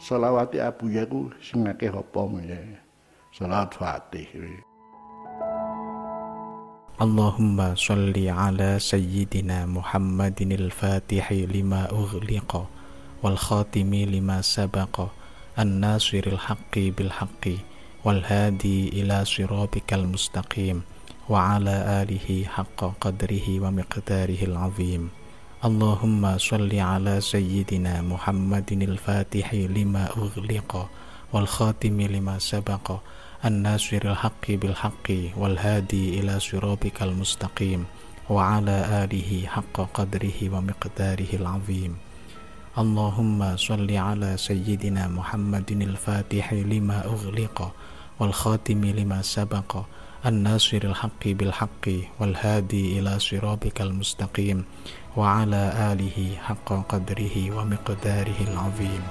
selawat Abu Ya ku sing akeh apa ya. Selawat Fatih. اللهم صل على سيدنا محمد الفاتح لما أغلق والخاتم لما سبق الناصر الحق بالحق والهادي إلى صراطك المستقيم وعلى آله حق قدره ومقداره العظيم اللهم صل على سيدنا محمد الفاتح لما أغلق والخاتم لما سبق الناصر الحق بالحق والهادي إلى صراطك المستقيم وعلى آله حق قدره ومقداره العظيم. اللهم صل على سيدنا محمد الفاتح لما أغلق والخاتم لما سبق الناصر الحق بالحق والهادي إلى صراطك المستقيم وعلى آله حق قدره ومقداره العظيم.